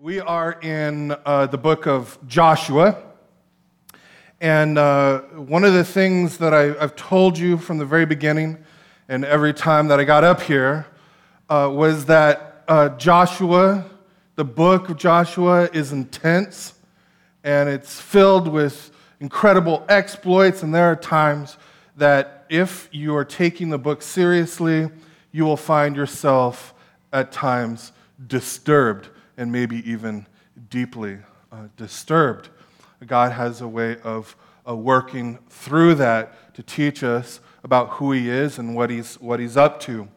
We are in uh, the book of Joshua. And uh, one of the things that I, have told you from the very beginning and every time that I got up here uh, was that uh, Joshua, the book of Joshua, is intense and it's filled with incredible exploits. And there are times that if you are taking the book seriously, you will find yourself at times disturbed and maybe even deeply uh, disturbed. God has a way of uh, working through that to teach us about who He is and what He's, what he's up to.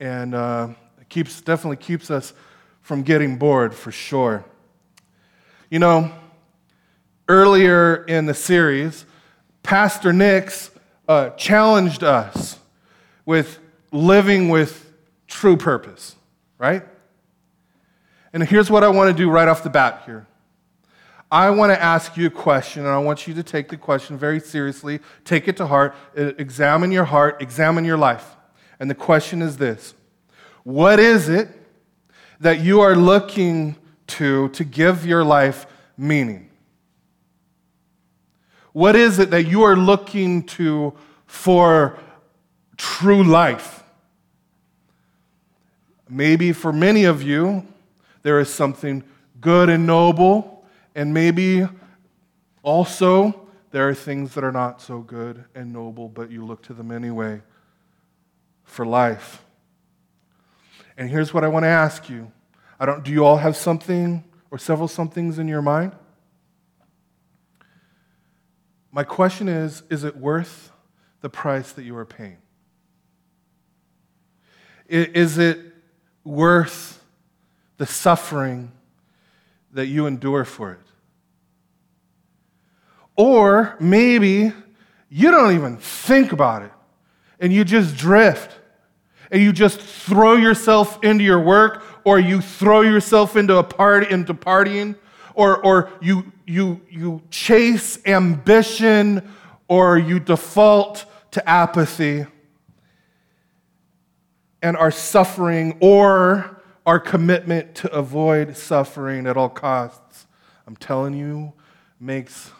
And uh, keeps, definitely keeps us from getting bored for sure. You know, earlier in the series, Pastor Nix uh, challenged us with living with true purpose, right? And here's what I want to do right off the bat here. I want to ask you a question, and I want you to take the question very seriously. Take it to heart. Uh, examine your heart, examine your life. And the question is this What is it that you are looking to to give your life meaning? What is it that you are looking to for true life? Maybe for many of you, there is something good and noble, and maybe also there are things that are not so good and noble, but you look to them anyway for life. And here's what I want to ask you. I don't do you all have something or several somethings in your mind? My question is is it worth the price that you are paying? Is it worth the suffering that you endure for it. Or maybe you don't even think about it and you just drift and you just throw yourself into your work or you throw yourself into a party into partying or, or you, you, you chase ambition or you default to apathy and are suffering or our commitment to avoid suffering at all costs, I'm telling you, makes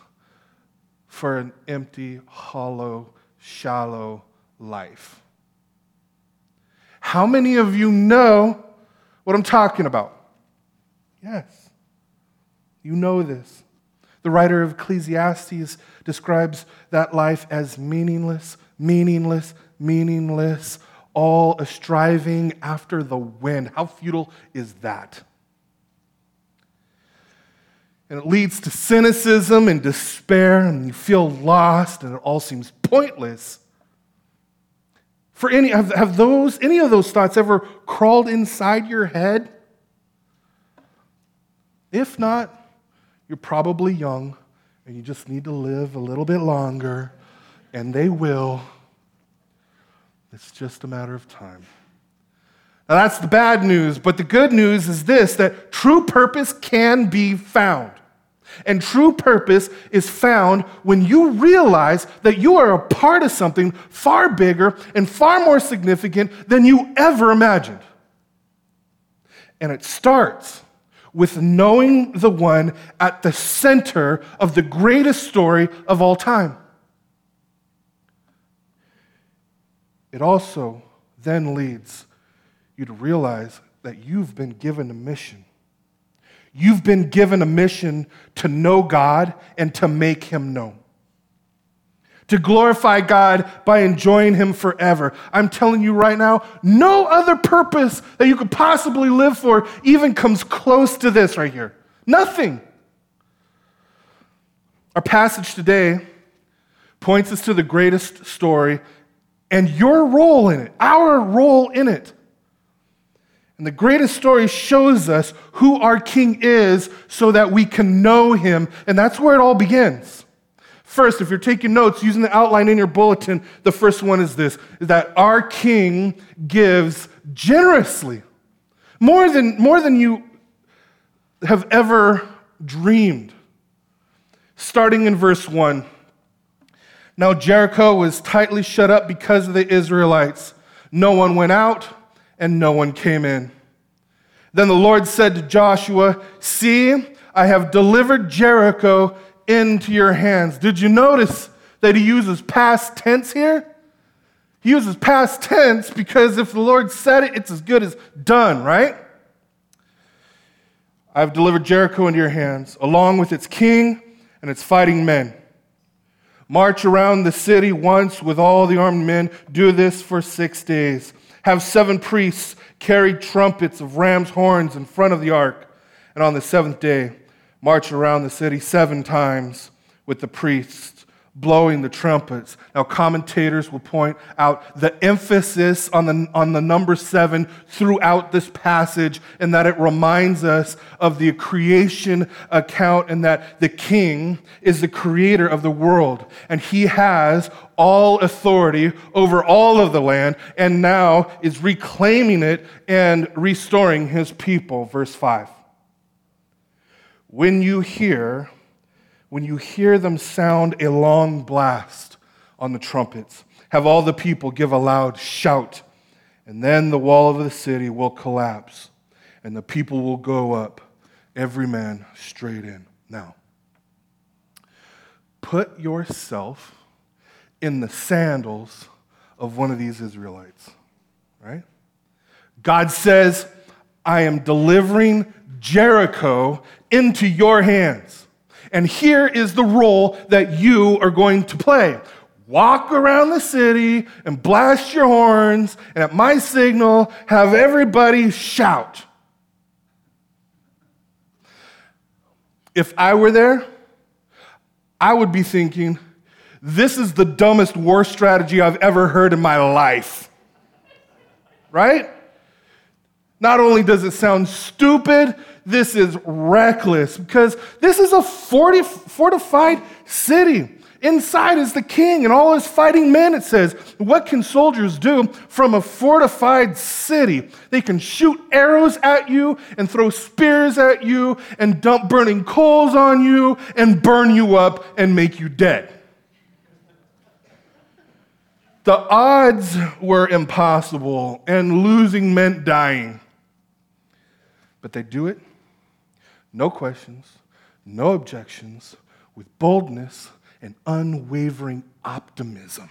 for an empty, hollow, shallow life. How many of you know what I'm talking about? Yes, you know this. The writer of Ecclesiastes describes that life as meaningless, meaningless, meaningless, all a striving after the wind. How futile is that? And it leads to cynicism and despair, and you feel lost, and it all seems pointless. For any, have, have those, any of those thoughts ever crawled inside your head? If not, you're probably young and you just need to live a little bit longer, and they will. It's just a matter of time. Now, that's the bad news, but the good news is this that true purpose can be found. And true purpose is found when you realize that you are a part of something far bigger and far more significant than you ever imagined. And it starts with knowing the one at the center of the greatest story of all time. It also then leads you to realize that you've been given a mission. You've been given a mission to know God and to make Him known. To glorify God by enjoying Him forever. I'm telling you right now, no other purpose that you could possibly live for even comes close to this right here. Nothing. Our passage today points us to the greatest story and your role in it, our role in it. And the greatest story shows us who our king is so that we can know him. And that's where it all begins. First, if you're taking notes using the outline in your bulletin, the first one is this is that our king gives generously. More than, more than you have ever dreamed. Starting in verse 1. Now, Jericho was tightly shut up because of the Israelites. No one went out and no one came in. Then the Lord said to Joshua, See, I have delivered Jericho into your hands. Did you notice that he uses past tense here? He uses past tense because if the Lord said it, it's as good as done, right? I've delivered Jericho into your hands, along with its king and its fighting men. March around the city once with all the armed men. Do this for six days. Have seven priests carry trumpets of ram's horns in front of the ark. And on the seventh day, march around the city seven times with the priests blowing the trumpets. Now, commentators will point out the emphasis on the, on the number seven throughout this passage, and that it reminds us of the creation account, and that the king is the creator of the world, and he has all authority over all of the land, and now is reclaiming it and restoring his people. Verse 5. When you hear when you hear them sound a long blast on the trumpets, have all the people give a loud shout, and then the wall of the city will collapse, and the people will go up, every man straight in. Now, put yourself in the sandals of one of these Israelites, right? God says, I am delivering Jericho into your hands. And here is the role that you are going to play walk around the city and blast your horns, and at my signal, have everybody shout. If I were there, I would be thinking, this is the dumbest war strategy I've ever heard in my life. Right? Not only does it sound stupid, this is reckless because this is a 40, fortified city. Inside is the king and all his fighting men, it says. What can soldiers do from a fortified city? They can shoot arrows at you and throw spears at you and dump burning coals on you and burn you up and make you dead. The odds were impossible, and losing meant dying. But they do it, no questions, no objections, with boldness and unwavering optimism.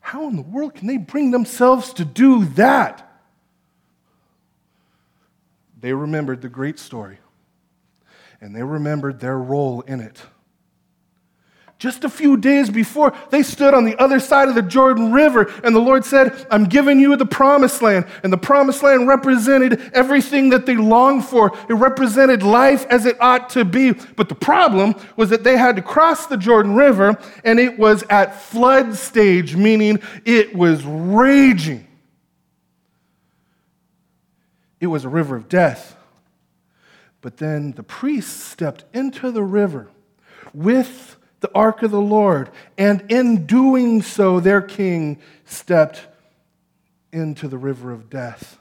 How in the world can they bring themselves to do that? They remembered the great story, and they remembered their role in it. Just a few days before, they stood on the other side of the Jordan River, and the Lord said, I'm giving you the promised land. And the promised land represented everything that they longed for. It represented life as it ought to be. But the problem was that they had to cross the Jordan River, and it was at flood stage, meaning it was raging. It was a river of death. But then the priests stepped into the river with the ark of the Lord. And in doing so, their king stepped into the river of death.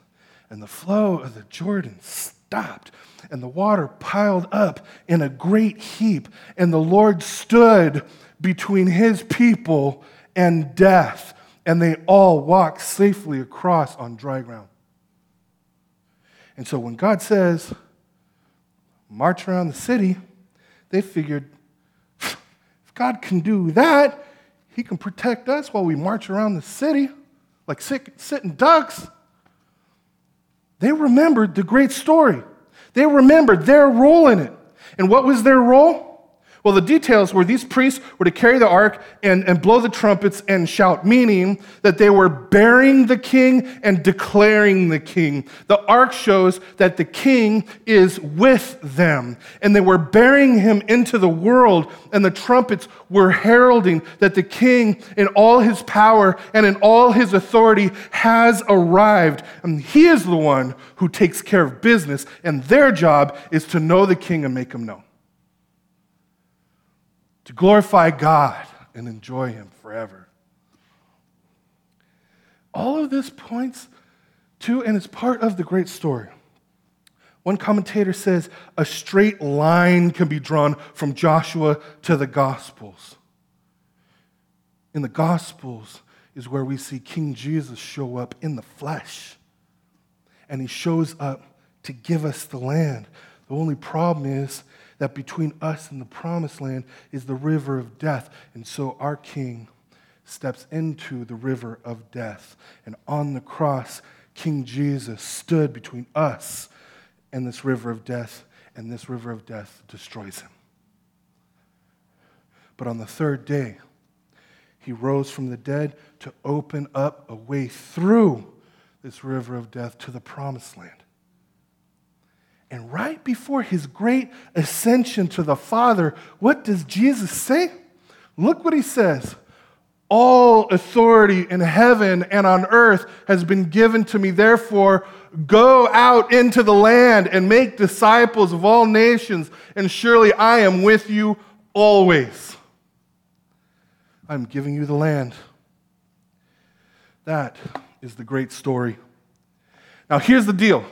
And the flow of the Jordan stopped, and the water piled up in a great heap. And the Lord stood between his people and death, and they all walked safely across on dry ground. And so when God says, march around the city, they figured God can do that, He can protect us while we march around the city like sitting ducks. They remembered the great story. They remembered their role in it. And what was their role? Well, the details were these priests were to carry the ark and, and blow the trumpets and shout, meaning that they were bearing the king and declaring the king. The ark shows that the king is with them, and they were bearing him into the world, and the trumpets were heralding that the king, in all his power and in all his authority, has arrived. And he is the one who takes care of business, and their job is to know the king and make him known to glorify God and enjoy Him forever. All of this points to and is part of the great story. One commentator says a straight line can be drawn from Joshua to the Gospels. In the Gospels is where we see King Jesus show up in the flesh. and he shows up to give us the land. The only problem is that between us and the promised land is the river of death. And so our king steps into the river of death. And on the cross, King Jesus stood between us and this river of death, and this river of death destroys him. But on the third day, he rose from the dead to open up a way through this river of death to the promised land. And right before his great ascension to the Father, what does Jesus say? Look what he says. All authority in heaven and on earth has been given to me. Therefore, go out into the land and make disciples of all nations, and surely I am with you always. I'm giving you the land. That is the great story. Now, here's the deal.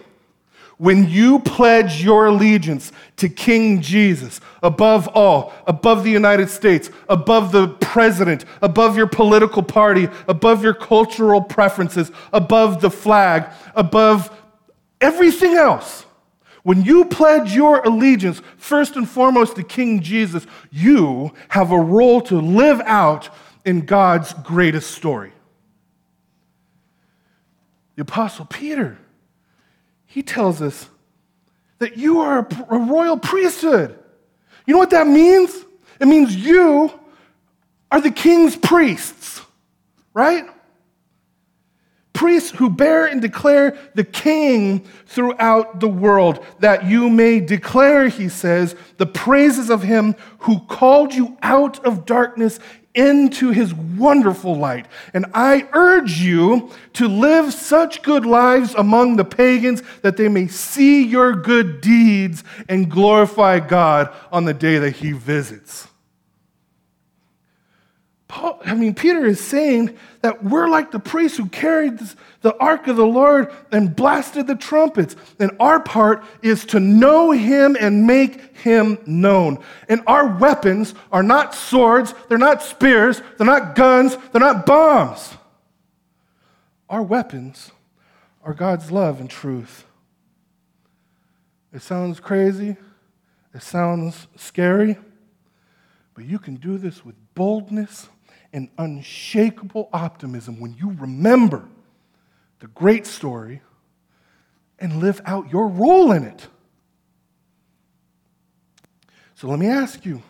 When you pledge your allegiance to King Jesus above all, above the United States, above the president, above your political party, above your cultural preferences, above the flag, above everything else, when you pledge your allegiance first and foremost to King Jesus, you have a role to live out in God's greatest story. The Apostle Peter, he tells us that you are a, royal priesthood. You know what that means? It means you are the king's priests, right? priests who bear and declare the king throughout the world, that you may declare, he says, the praises of him who called you out of darkness into his wonderful light. And I urge you to live such good lives among the pagans that they may see your good deeds and glorify God on the day that he visits. Paul, I mean, Peter is saying that we're like the priests who carried the ark of the Lord and blasted the trumpets. And our part is to know him and make him known. And our weapons are not swords, they're not spears, they're not guns, they're not bombs. Our weapons are God's love and truth. It sounds crazy, it sounds scary, but you can do this with boldness and unshakable optimism when you remember the great story and live out your role in it. So let me ask you.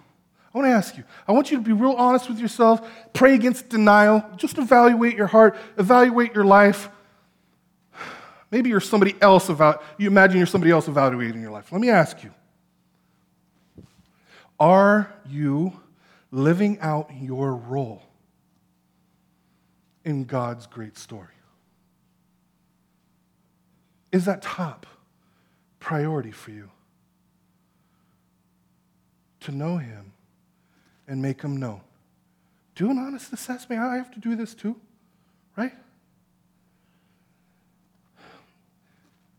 I want to ask you. I want you to be real honest with yourself. Pray against denial. Just evaluate your heart, evaluate your life. Maybe you're somebody else about you imagine you're somebody else evaluating your life. Let me ask you. Are you living out your role? In God's great story? Is that top priority for you? To know Him and make Him known. Do an honest assessment. I have to do this too, right?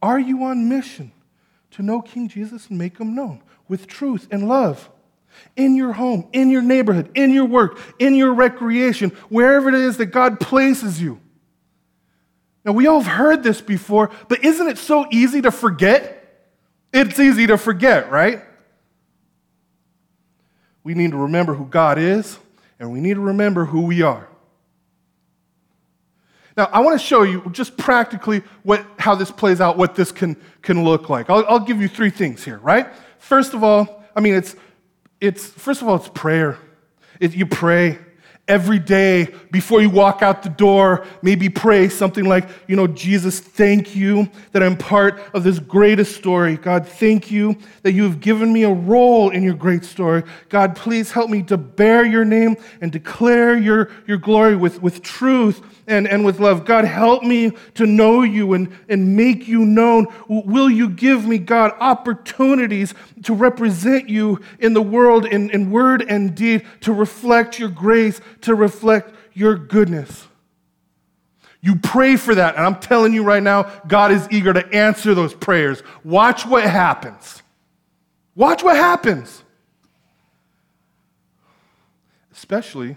Are you on mission to know King Jesus and make Him known with truth and love? In your home, in your neighborhood, in your work, in your recreation, wherever it is that God places you. Now, we all have heard this before, but isn't it so easy to forget? It's easy to forget, right? We need to remember who God is, and we need to remember who we are. Now, I want to show you just practically what, how this plays out, what this can, can look like. I'll, I'll give you three things here, right? First of all, I mean, it's it's first of all, it's prayer. It, you pray every day before you walk out the door. Maybe pray something like, you know, Jesus, thank you that I'm part of this greatest story. God, thank you that you have given me a role in your great story. God, please help me to bear your name and declare your, your glory with, with truth and, and with love. God, help me to know you and, and make you known. Will you give me, God, opportunities to represent you in the world in, in word and deed, to reflect your grace, to reflect your goodness? You pray for that, and I'm telling you right now, God is eager to answer those prayers. Watch what happens. Watch what happens. Especially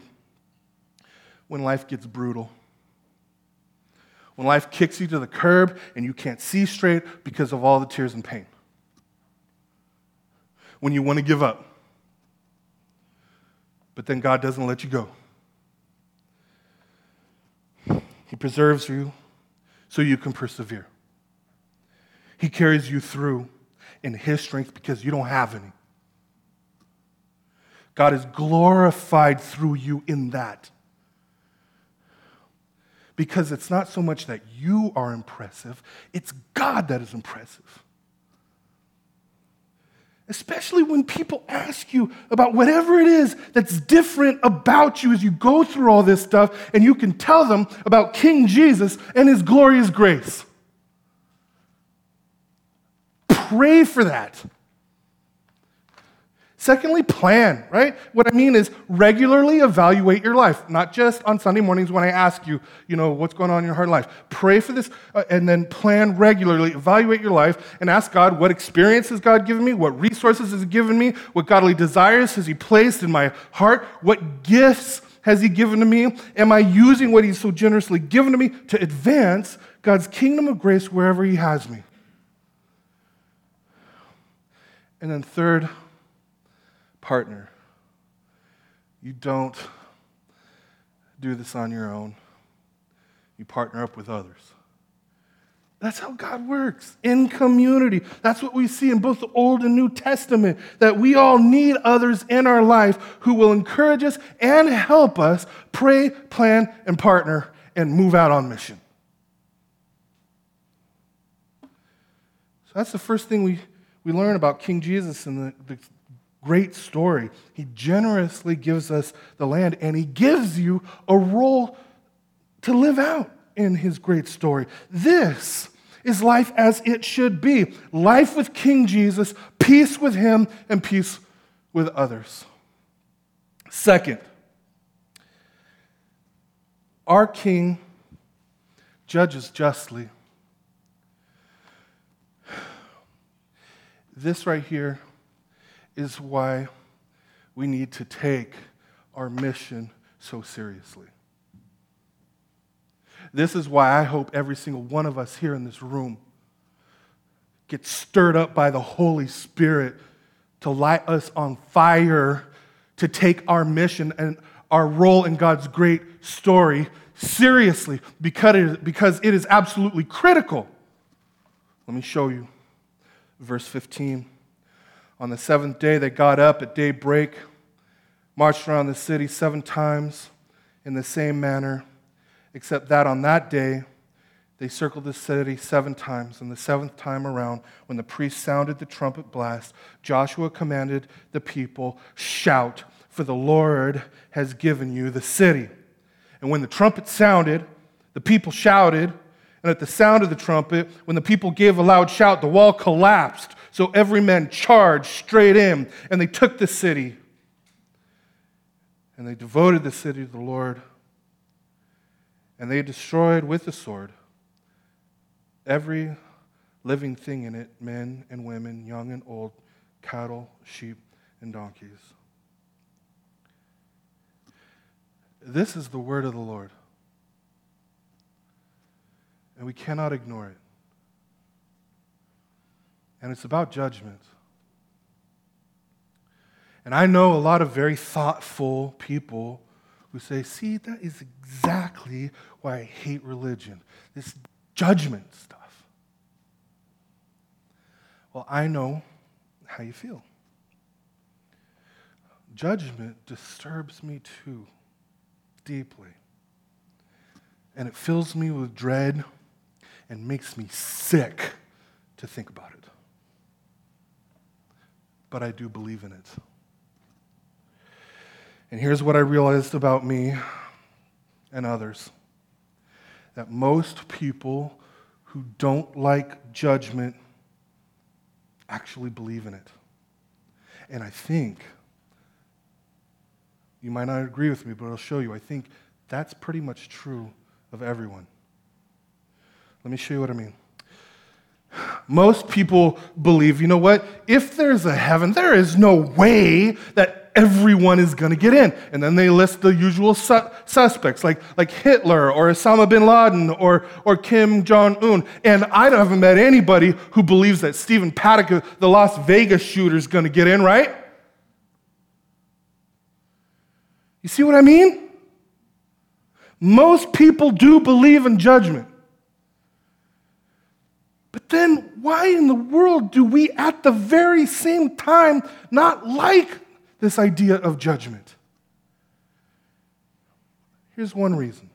when life gets brutal when life kicks you to the curb and you can't see straight because of all the tears and pain. When you want to give up. But then God doesn't let you go. He preserves you so you can persevere. He carries you through in His strength because you don't have any. God is glorified through you in that. Because it's not so much that you are impressive, it's God that is impressive. Especially when people ask you about whatever it is that's different about you as you go through all this stuff, and you can tell them about King Jesus and his glorious grace. Pray for that. Secondly, plan, right? What I mean is regularly evaluate your life, not just on Sunday mornings when I ask you, you know, what's going on in your heart life. Pray for this uh, and then plan regularly, evaluate your life and ask God, what experience has God given me? What resources has He given me? What godly desires has He placed in my heart? What gifts has He given to me? Am I using what He's so generously given to me to advance God's kingdom of grace wherever He has me? And then, third, partner. You don't do this on your own, you partner up with others. That's how God works in community. That's what we see in both the Old and New Testament that we all need others in our life who will encourage us and help us pray, plan, and partner and move out on mission. So that's the first thing we, we learn about King Jesus and the, the, great story. He generously gives us the land and he gives you a role to live out in his great story. This is life as it should be life with King Jesus, peace with him, and peace with others. Second, our King judges justly. This right here is why we need to take our mission so seriously. This is why I hope every single one of us here in this room gets stirred up by the Holy Spirit to light us on fire to take our mission and our role in God's great story seriously because it is, because it is absolutely critical. Let me show you. Verse 15. On the seventh day, they got up at daybreak, marched around the city seven times in the same manner, except that on that day, they circled the city seven times. And the seventh time around, when the priest sounded the trumpet blast, Joshua commanded the people, Shout, for the Lord has given you the city. And when the trumpet sounded, the people shouted. And at the sound of the trumpet, when the people gave a loud shout, the wall collapsed so every man charged straight in, and they took the city. And they devoted the city to the Lord. And they destroyed with the sword every living thing in it men and women, young and old, cattle, sheep, and donkeys. This is the word of the Lord. And we cannot ignore it and it's about judgment. And I know a lot of very thoughtful people who say, see, that is exactly why I hate religion, this judgment stuff. Well, I know how you feel. Judgment disturbs me too, deeply. And it fills me with dread and makes me sick to think about it but I do believe in it. And here's what I realized about me and others that most people who don't like judgment actually believe in it. And I think, you might not agree with me, but I'll show you. I think that's pretty much true of everyone. Let me show you what I mean. Most people believe, you know what? If there's a heaven, there is no way that everyone is going to get in. And then they list the usual su- suspects like, like Hitler or Osama bin Laden or, or Kim Jong un. And I haven't met anybody who believes that Stephen Paddock, the Las Vegas shooter, is going to get in, right? You see what I mean? Most people do believe in judgment. But then, why in the world do we at the very same time not like this idea of judgment? Here's one reason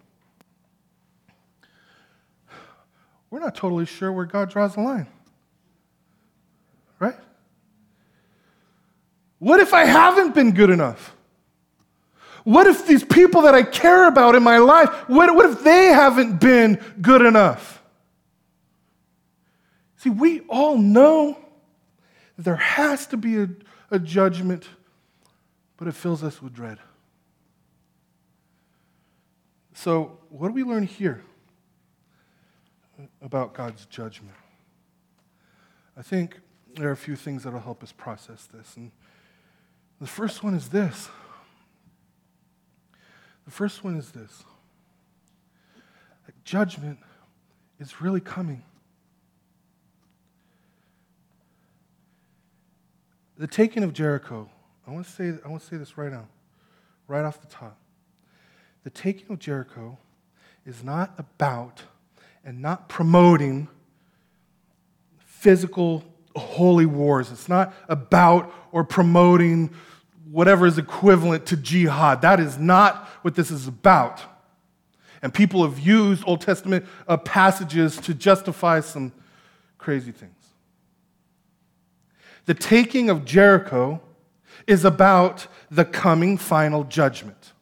we're not totally sure where God draws the line. Right? What if I haven't been good enough? What if these people that I care about in my life, what, what if they haven't been good enough? See, we all know there has to be a, a judgment, but it fills us with dread. So, what do we learn here about God's judgment? I think there are a few things that will help us process this. And the first one is this. The first one is this judgment is really coming. The taking of Jericho, I want to say, I want to say this right now, right off the top. The taking of Jericho is not about and not promoting physical holy wars. It's not about or promoting whatever is equivalent to jihad. That is not what this is about. And people have used Old Testament uh, passages to justify some crazy things. The taking of Jericho is about the coming final judgment.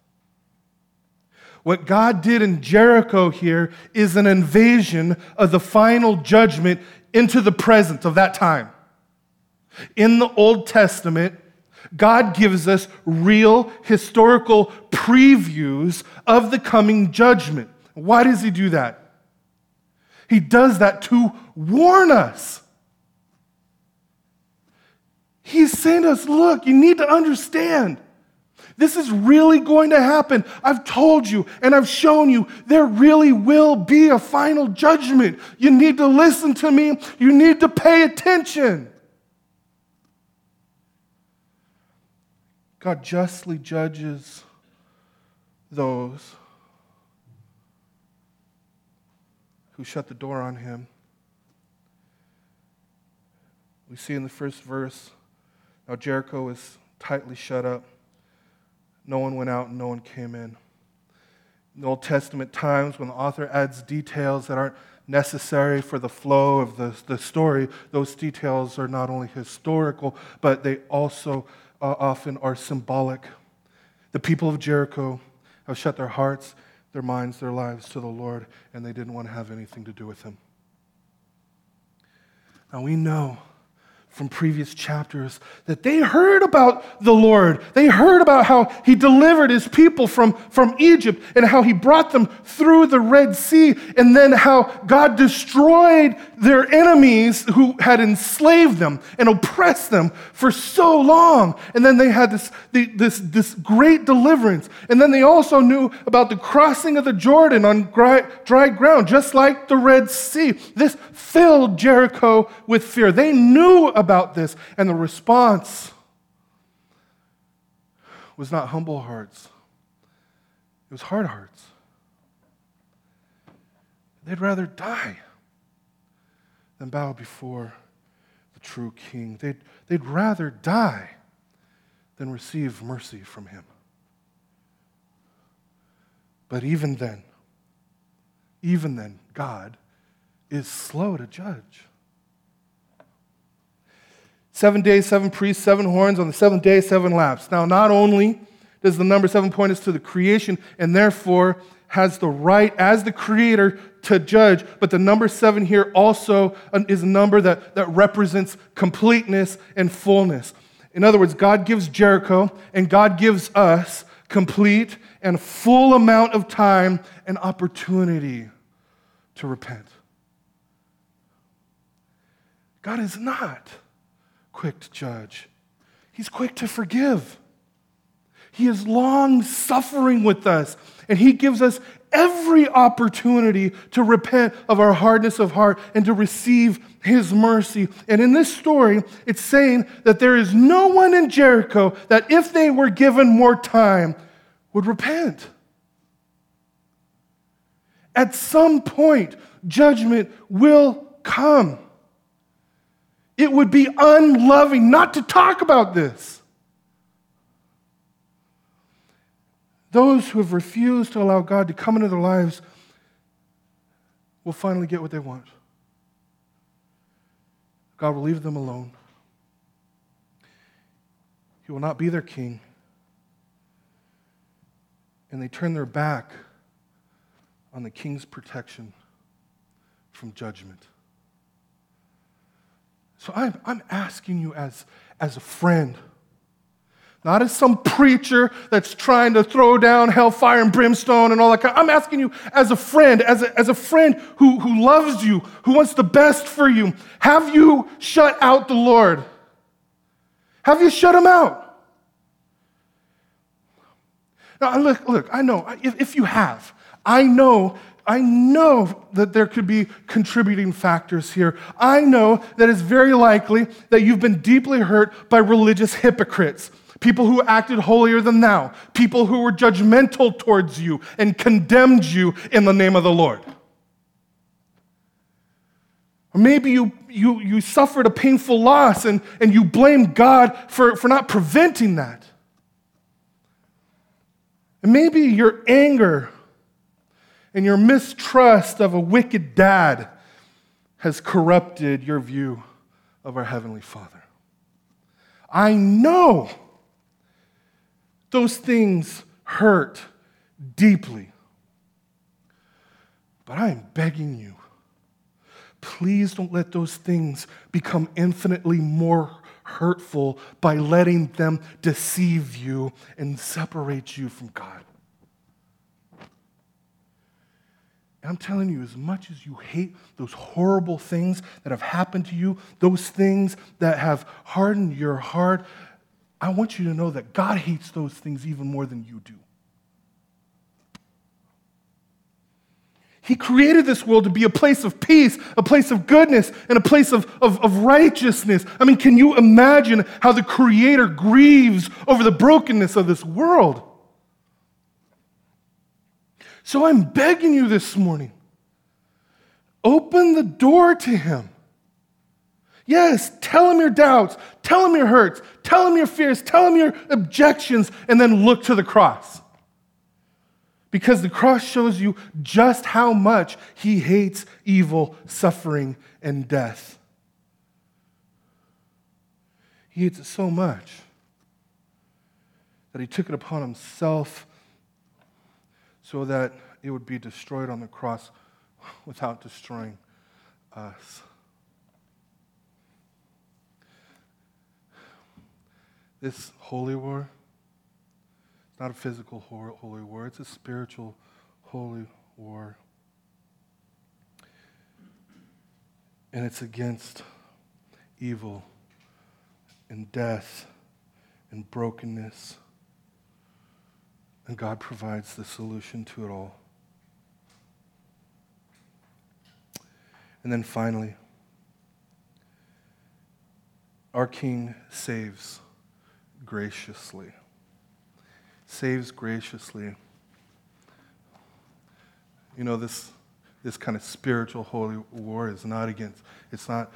What God did in Jericho here is an invasion of the final judgment into the present of that time. In the Old Testament, God gives us real historical previews of the coming judgment. Why does He do that? He does that to warn us. He's saying to us, look, you need to understand. This is really going to happen. I've told you and I've shown you there really will be a final judgment. You need to listen to me. You need to pay attention. God justly judges those who shut the door on him. We see in the first verse now, Jericho was tightly shut up. No one went out and no one came in. In the Old Testament times, when the author adds details that aren't necessary for the flow of the, the story, those details are not only historical, but they also uh, often are symbolic. The people of Jericho have shut their hearts, their minds, their lives to the Lord, and they didn't want to have anything to do with Him. Now we know from previous chapters that they heard about the Lord. They heard about how he delivered his people from, from Egypt and how he brought them through the Red Sea, and then how God destroyed their enemies who had enslaved them and oppressed them for so long. And then they had this, this, this great deliverance. And then they also knew about the crossing of the Jordan on dry, dry ground, just like the Red Sea. This filled Jericho with fear. They knew about this, and the response was not humble hearts, it was hard hearts. They'd rather die than bow before the true king. They'd, they'd rather die than receive mercy from him. But even then, even then, God is slow to judge. Seven days, seven priests, seven horns. On the seventh day, seven laps. Now, not only does the number seven point us to the creation and therefore has the right as the creator to judge, but the number seven here also is a number that, that represents completeness and fullness. In other words, God gives Jericho and God gives us complete and full amount of time and opportunity to repent. God is not quick to judge, He's quick to forgive. He is long suffering with us, and He gives us every opportunity to repent of our hardness of heart and to receive His mercy. And in this story, it's saying that there is no one in Jericho that, if they were given more time, would repent. At some point, judgment will come. It would be unloving not to talk about this. Those who have refused to allow God to come into their lives will finally get what they want. God will leave them alone. He will not be their king. And they turn their back on the king's protection from judgment. So I'm, I'm asking you as, as a friend, not as some preacher that's trying to throw down hellfire and brimstone and all that kind. I'm asking you as a friend, as a, as a friend who, who loves you, who wants the best for you. Have you shut out the Lord? Have you shut him out? Now, look, look, I know, if, if you have, I know I know that there could be contributing factors here. I know that it's very likely that you've been deeply hurt by religious hypocrites, people who acted holier than thou, people who were judgmental towards you and condemned you in the name of the Lord. Or maybe you, you, you suffered a painful loss and, and you blame God for, for not preventing that. And maybe your anger and your mistrust of a wicked dad has corrupted your view of our Heavenly Father. I know those things hurt deeply. But I am begging you, please don't let those things become infinitely more hurtful by letting them deceive you and separate you from God. And I'm telling you, as much as you hate those horrible things that have happened to you, those things that have hardened your heart, I want you to know that God hates those things even more than you do. He created this world to be a place of peace, a place of goodness, and a place of, of, of, righteousness. I mean, can you imagine how the Creator grieves over the brokenness of this world? So I'm begging you this morning open the door to Him. Yes, tell him your doubts, tell him your hurts, tell him your fears, tell him your objections, and then look to the cross. Because the cross shows you just how much he hates evil, suffering, and death. He hates it so much that he took it upon himself so that it would be destroyed on the cross without destroying us. This holy war, it's not a physical holy war, it's a spiritual holy war. And it's against evil and death and brokenness and God provides the solution to it all. And then finally, our King saves graciously. Saves graciously. You know, this, this kind of spiritual holy war is not against, it's not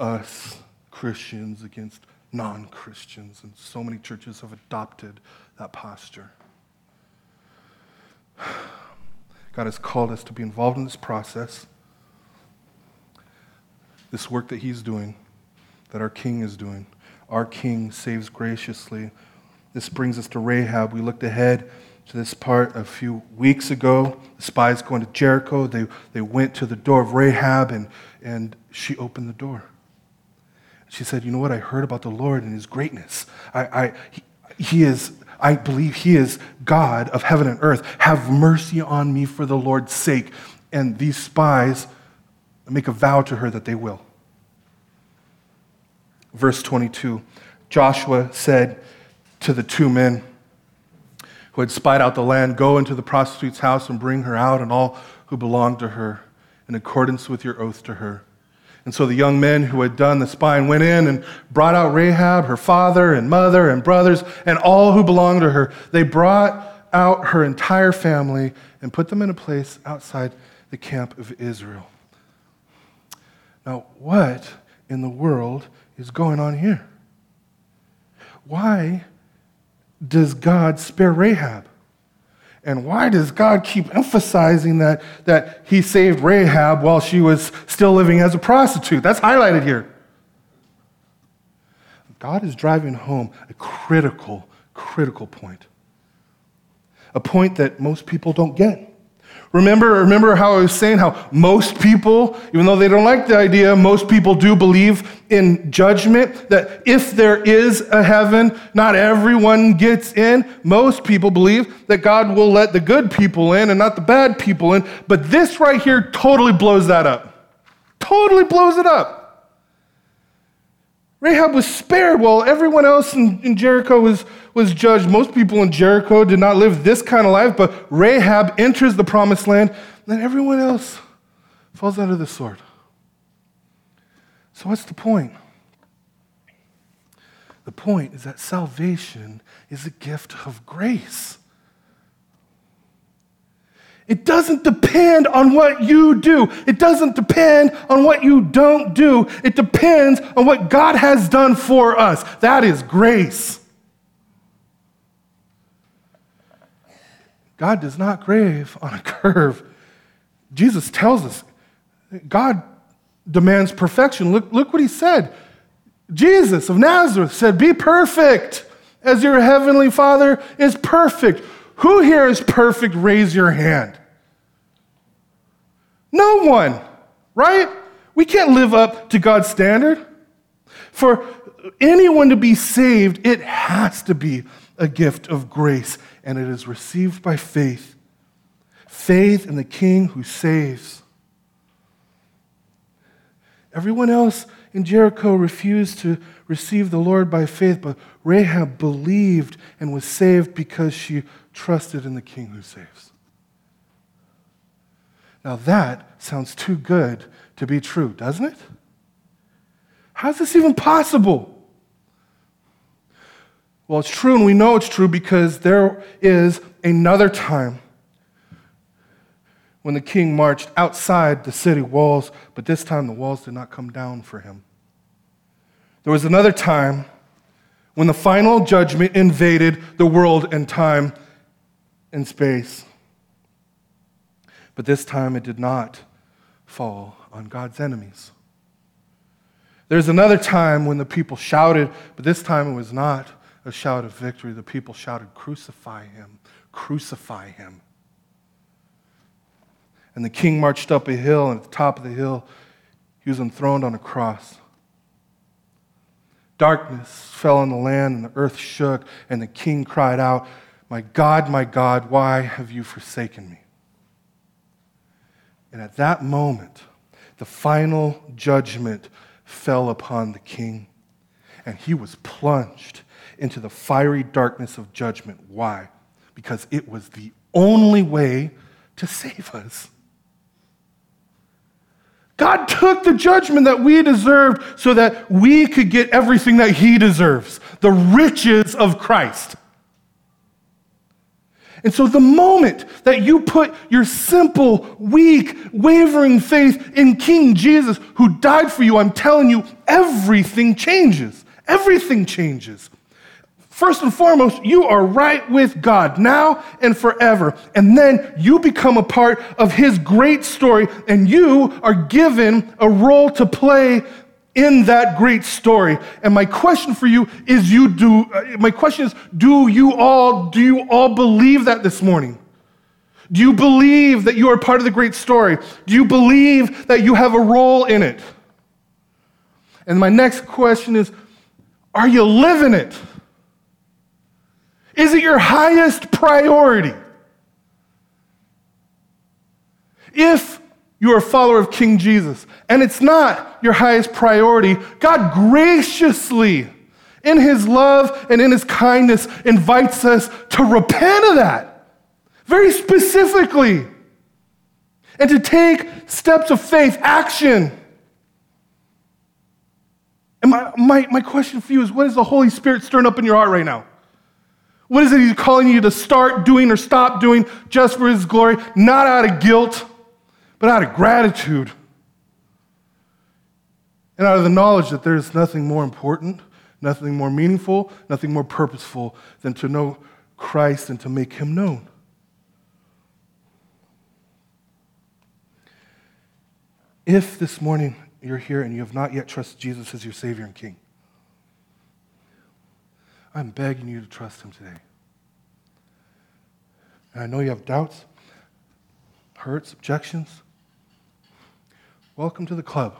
us Christians against non Christians. And so many churches have adopted that posture. God has called us to be involved in this process, this work that He's doing, that our King is doing. Our King saves graciously. This brings us to Rahab. We looked ahead to this part a few weeks ago. The spies going to Jericho. They, they went to the door of Rahab, and, and she opened the door. She said, You know what? I heard about the Lord and his greatness. I, I, he, he is I believe he is God of heaven and earth. Have mercy on me for the Lord's sake. And these spies make a vow to her that they will. Verse 22 Joshua said to the two men, who had spied out the land, Go into the prostitute's house and bring her out, and all who belong to her, in accordance with your oath to her. And so the young men who had done the spying went in and brought out Rahab, her father and mother and brothers, and all who belonged to her. They brought out her entire family and put them in a place outside the camp of Israel. Now, what in the world is going on here? Why does God spare Rahab? And why does God keep emphasizing that, that he saved Rahab while she was still living as a prostitute? That's highlighted here. God is driving home a critical, critical point. A point that most people don't get. Remember, remember how I was saying how most people, even though they don't like the idea, most people do believe in judgment, that if there is a heaven, not everyone gets in. Most people believe that God will let the good people in and not the bad people in. But this right here totally blows that up. Totally blows it up. Rahab was spared while everyone else in, in, Jericho was, was judged. Most people in Jericho did not live this kind of life, but Rahab enters the promised land, and everyone else falls under the sword. So, what's the point? The point is that salvation is a gift of grace. It doesn't depend on what you do. It doesn't depend on what you don't do. It depends on what God has done for us. That is grace. God does not grave on a curve. Jesus tells us God demands perfection. Look, look what he said. Jesus of Nazareth said, Be perfect as your heavenly Father is perfect. Who here is perfect? Raise your hand. No one, right? We can't live up to God's standard. For anyone to be saved, it has to be a gift of grace, and it is received by faith. Faith in the King who saves. Everyone else in Jericho refused to receive the Lord by faith, but Rahab believed and was saved because she trusted in the King who saves. Now that sounds too good to be true, doesn't it? How's this even possible? Well, it's true, and we know it's true because there is another time when the king marched outside the city walls, but this time the walls did not come down for him. There was another time when the final judgment invaded the world and time and space. But this time it did not fall on God's enemies. There's another time when the people shouted, but this time it was not a shout of victory. The people shouted, Crucify him, crucify him. And the king marched up a hill, and at the top of the hill, he was enthroned on a cross. Darkness fell on the land, and the earth shook, and the king cried out, My God, my God, why have you forsaken me? And at that moment, the final judgment fell upon the king, and he was plunged into the fiery darkness of judgment. Why? Because it was the only way to save us. God took the judgment that we deserved so that we could get everything that He deserves the riches of Christ. And so, the moment that you put your simple, weak, wavering faith in King Jesus, who died for you, I'm telling you, everything changes. Everything changes. First and foremost, you are right with God now and forever. And then you become a part of His great story, and you are given a role to play in that great story. And my question for you is you do uh, my question is do you all do you all believe that this morning? Do you believe that you are part of the great story? Do you believe that you have a role in it? And my next question is are you living it? Is it your highest priority? If you're a follower of King Jesus and it's not your highest priority, God graciously in his love and in his kindness, invites us to repent of that very specifically and to take steps of faith, action. And my, my, my question for you is what is the Holy Spirit stirring up in your heart right now? What is it he's calling you to start doing or stop doing just for his glory? Not out of guilt, but out of gratitude. And out of the knowledge that there is nothing more important, nothing more meaningful, nothing more purposeful than to know Christ and to make him known. If this morning you're here and you have not yet trusted Jesus as your Savior and King, I'm begging you to trust Him today. And I know you have doubts, hurts, objections. Welcome to the club.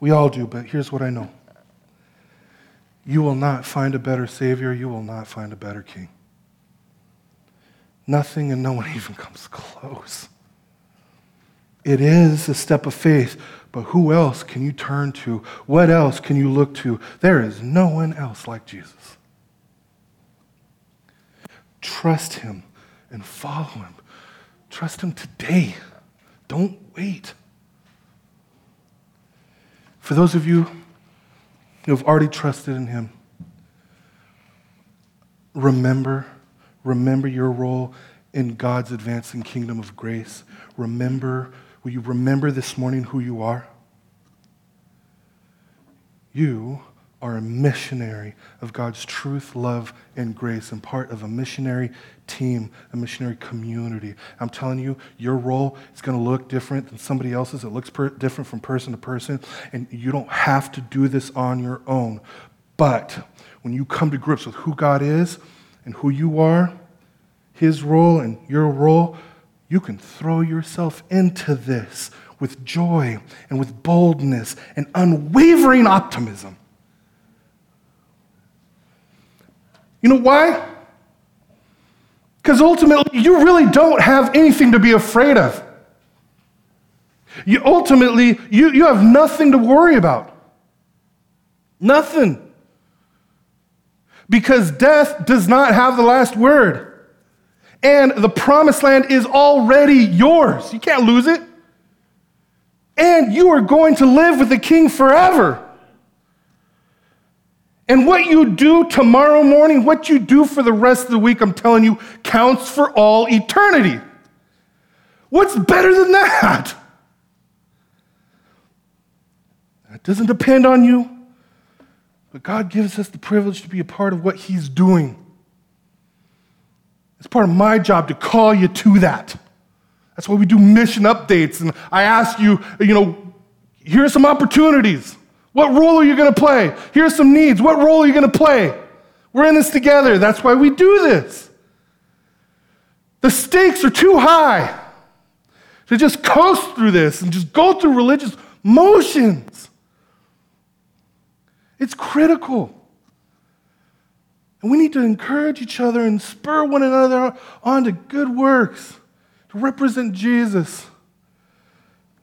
We all do, but here's what I know you will not find a better Savior, you will not find a better King. Nothing and no one even comes close. It is a step of faith, but who else can you turn to? What else can you look to? There is no one else like Jesus. Trust him and follow him. Trust him today. Don't wait. For those of you who have already trusted in him, remember, remember your role in God's advancing kingdom of grace. Remember Will you remember this morning who you are? You are a missionary of God's truth, love, and grace, and part of a missionary team, a missionary community. I'm telling you, your role is going to look different than somebody else's. It looks per- different from person to person, and you don't have to do this on your own. But when you come to grips with who God is and who you are, His role and your role, you can throw yourself into this with joy and with boldness and unwavering optimism. You know why? Because ultimately, you really don't have anything to be afraid of. You ultimately, you, you have nothing to worry about. Nothing. Because death does not have the last word and the promised land is already yours. You can't lose it. And you are going to live with the king forever. And what you do tomorrow morning, what you do for the rest of the week, I'm telling you, counts for all eternity. What's better than that? That doesn't depend on you, but God gives us the privilege to be a part of what He's doing. It's part of my job to call you to that. That's why we do mission updates. And I ask you, you know, here's some opportunities. What role are you going to play? Here's some needs. What role are you going to play? We're in this together. That's why we do this. The stakes are too high to just coast through this and just go through religious motions. It's critical. And we need to encourage each other and spur one another on to good works to represent Jesus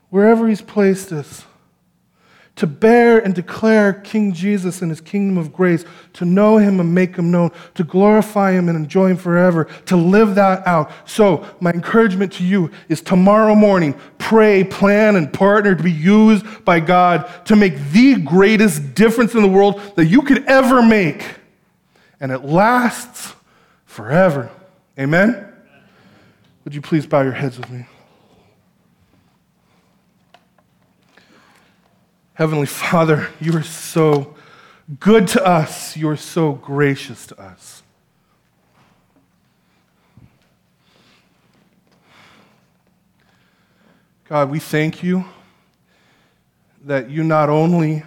wherever He's placed us. To bear and declare King Jesus and His kingdom of grace, to know Him and make Him known, to glorify Him and enjoy Him forever, to live that out. So, my encouragement to you is tomorrow morning, pray, plan, and partner to be used by God to make the greatest difference in the world that you could ever make and it lasts forever. Amen? Would you please bow your heads with me? Heavenly Father, you are so good to us. You are so gracious to us. God, we thank you that you not only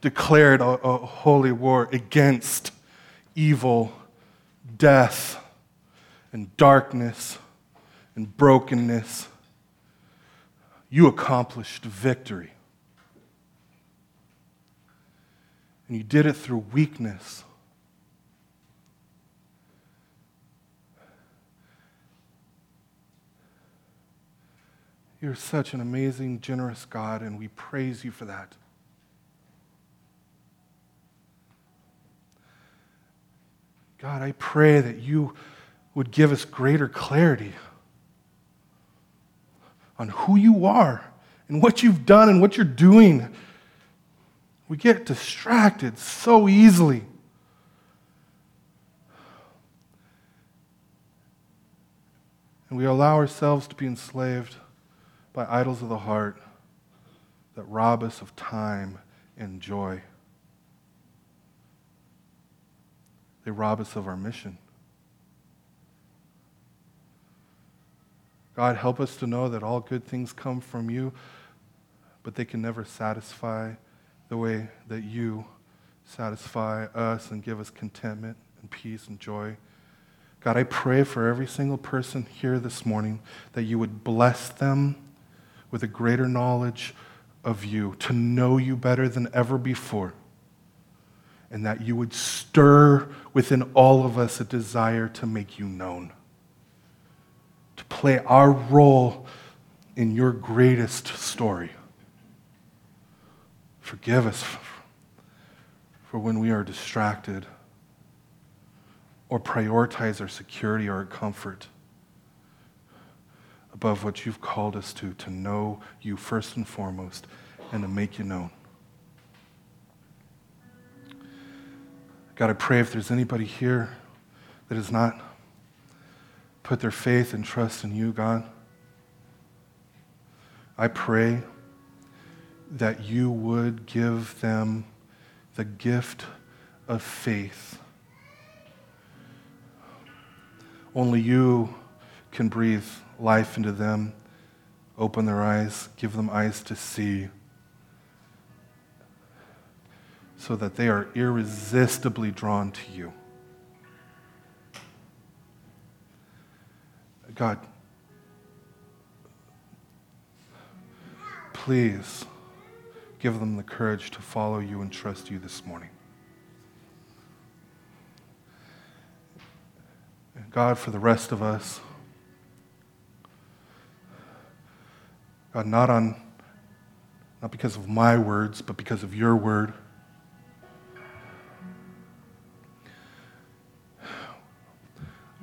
declared a, a holy war against evil, death, and darkness and brokenness, you accomplished victory. And you did it through weakness. You're such an amazing, generous God, and we praise you for that. God, I pray that you would give us greater clarity on who you are and what you've done and what you're doing we get distracted so easily. And we allow ourselves to be enslaved by idols of the heart that rob us of time and joy. They rob us of our mission. God, help us to know that all good things come from you, but they can never satisfy the way that you satisfy us and give us contentment and peace and joy. God, I pray for every single person here this morning that you would bless them with a greater knowledge of you, to know you better than ever before and that you would stir within all of us a desire to make you known, to play our role in your greatest story. Forgive us for when we are distracted or prioritize our security or our comfort above what you've called us to, to know you first and foremost and to make you known. God, I pray if there's anybody here that has not put their faith and trust in you, God, I pray that you would give them the gift of faith. Only you can breathe life into them, open their eyes, give them eyes to see so that they are irresistibly drawn to you. God, please give them the courage to follow you and trust you this morning. God, for the rest of us, God, not on not because of my words, but because of your word.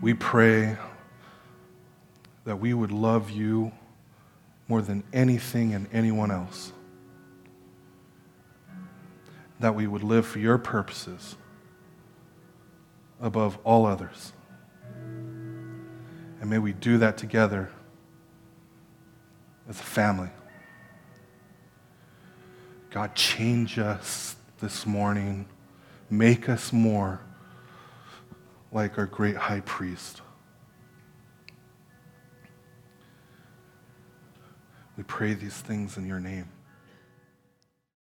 We pray that we would love you more than anything and anyone else. That we would live for your purposes above all others. And may we do that together as a family. God, change us this morning. Make us more like our great high priest. We pray these things in your name.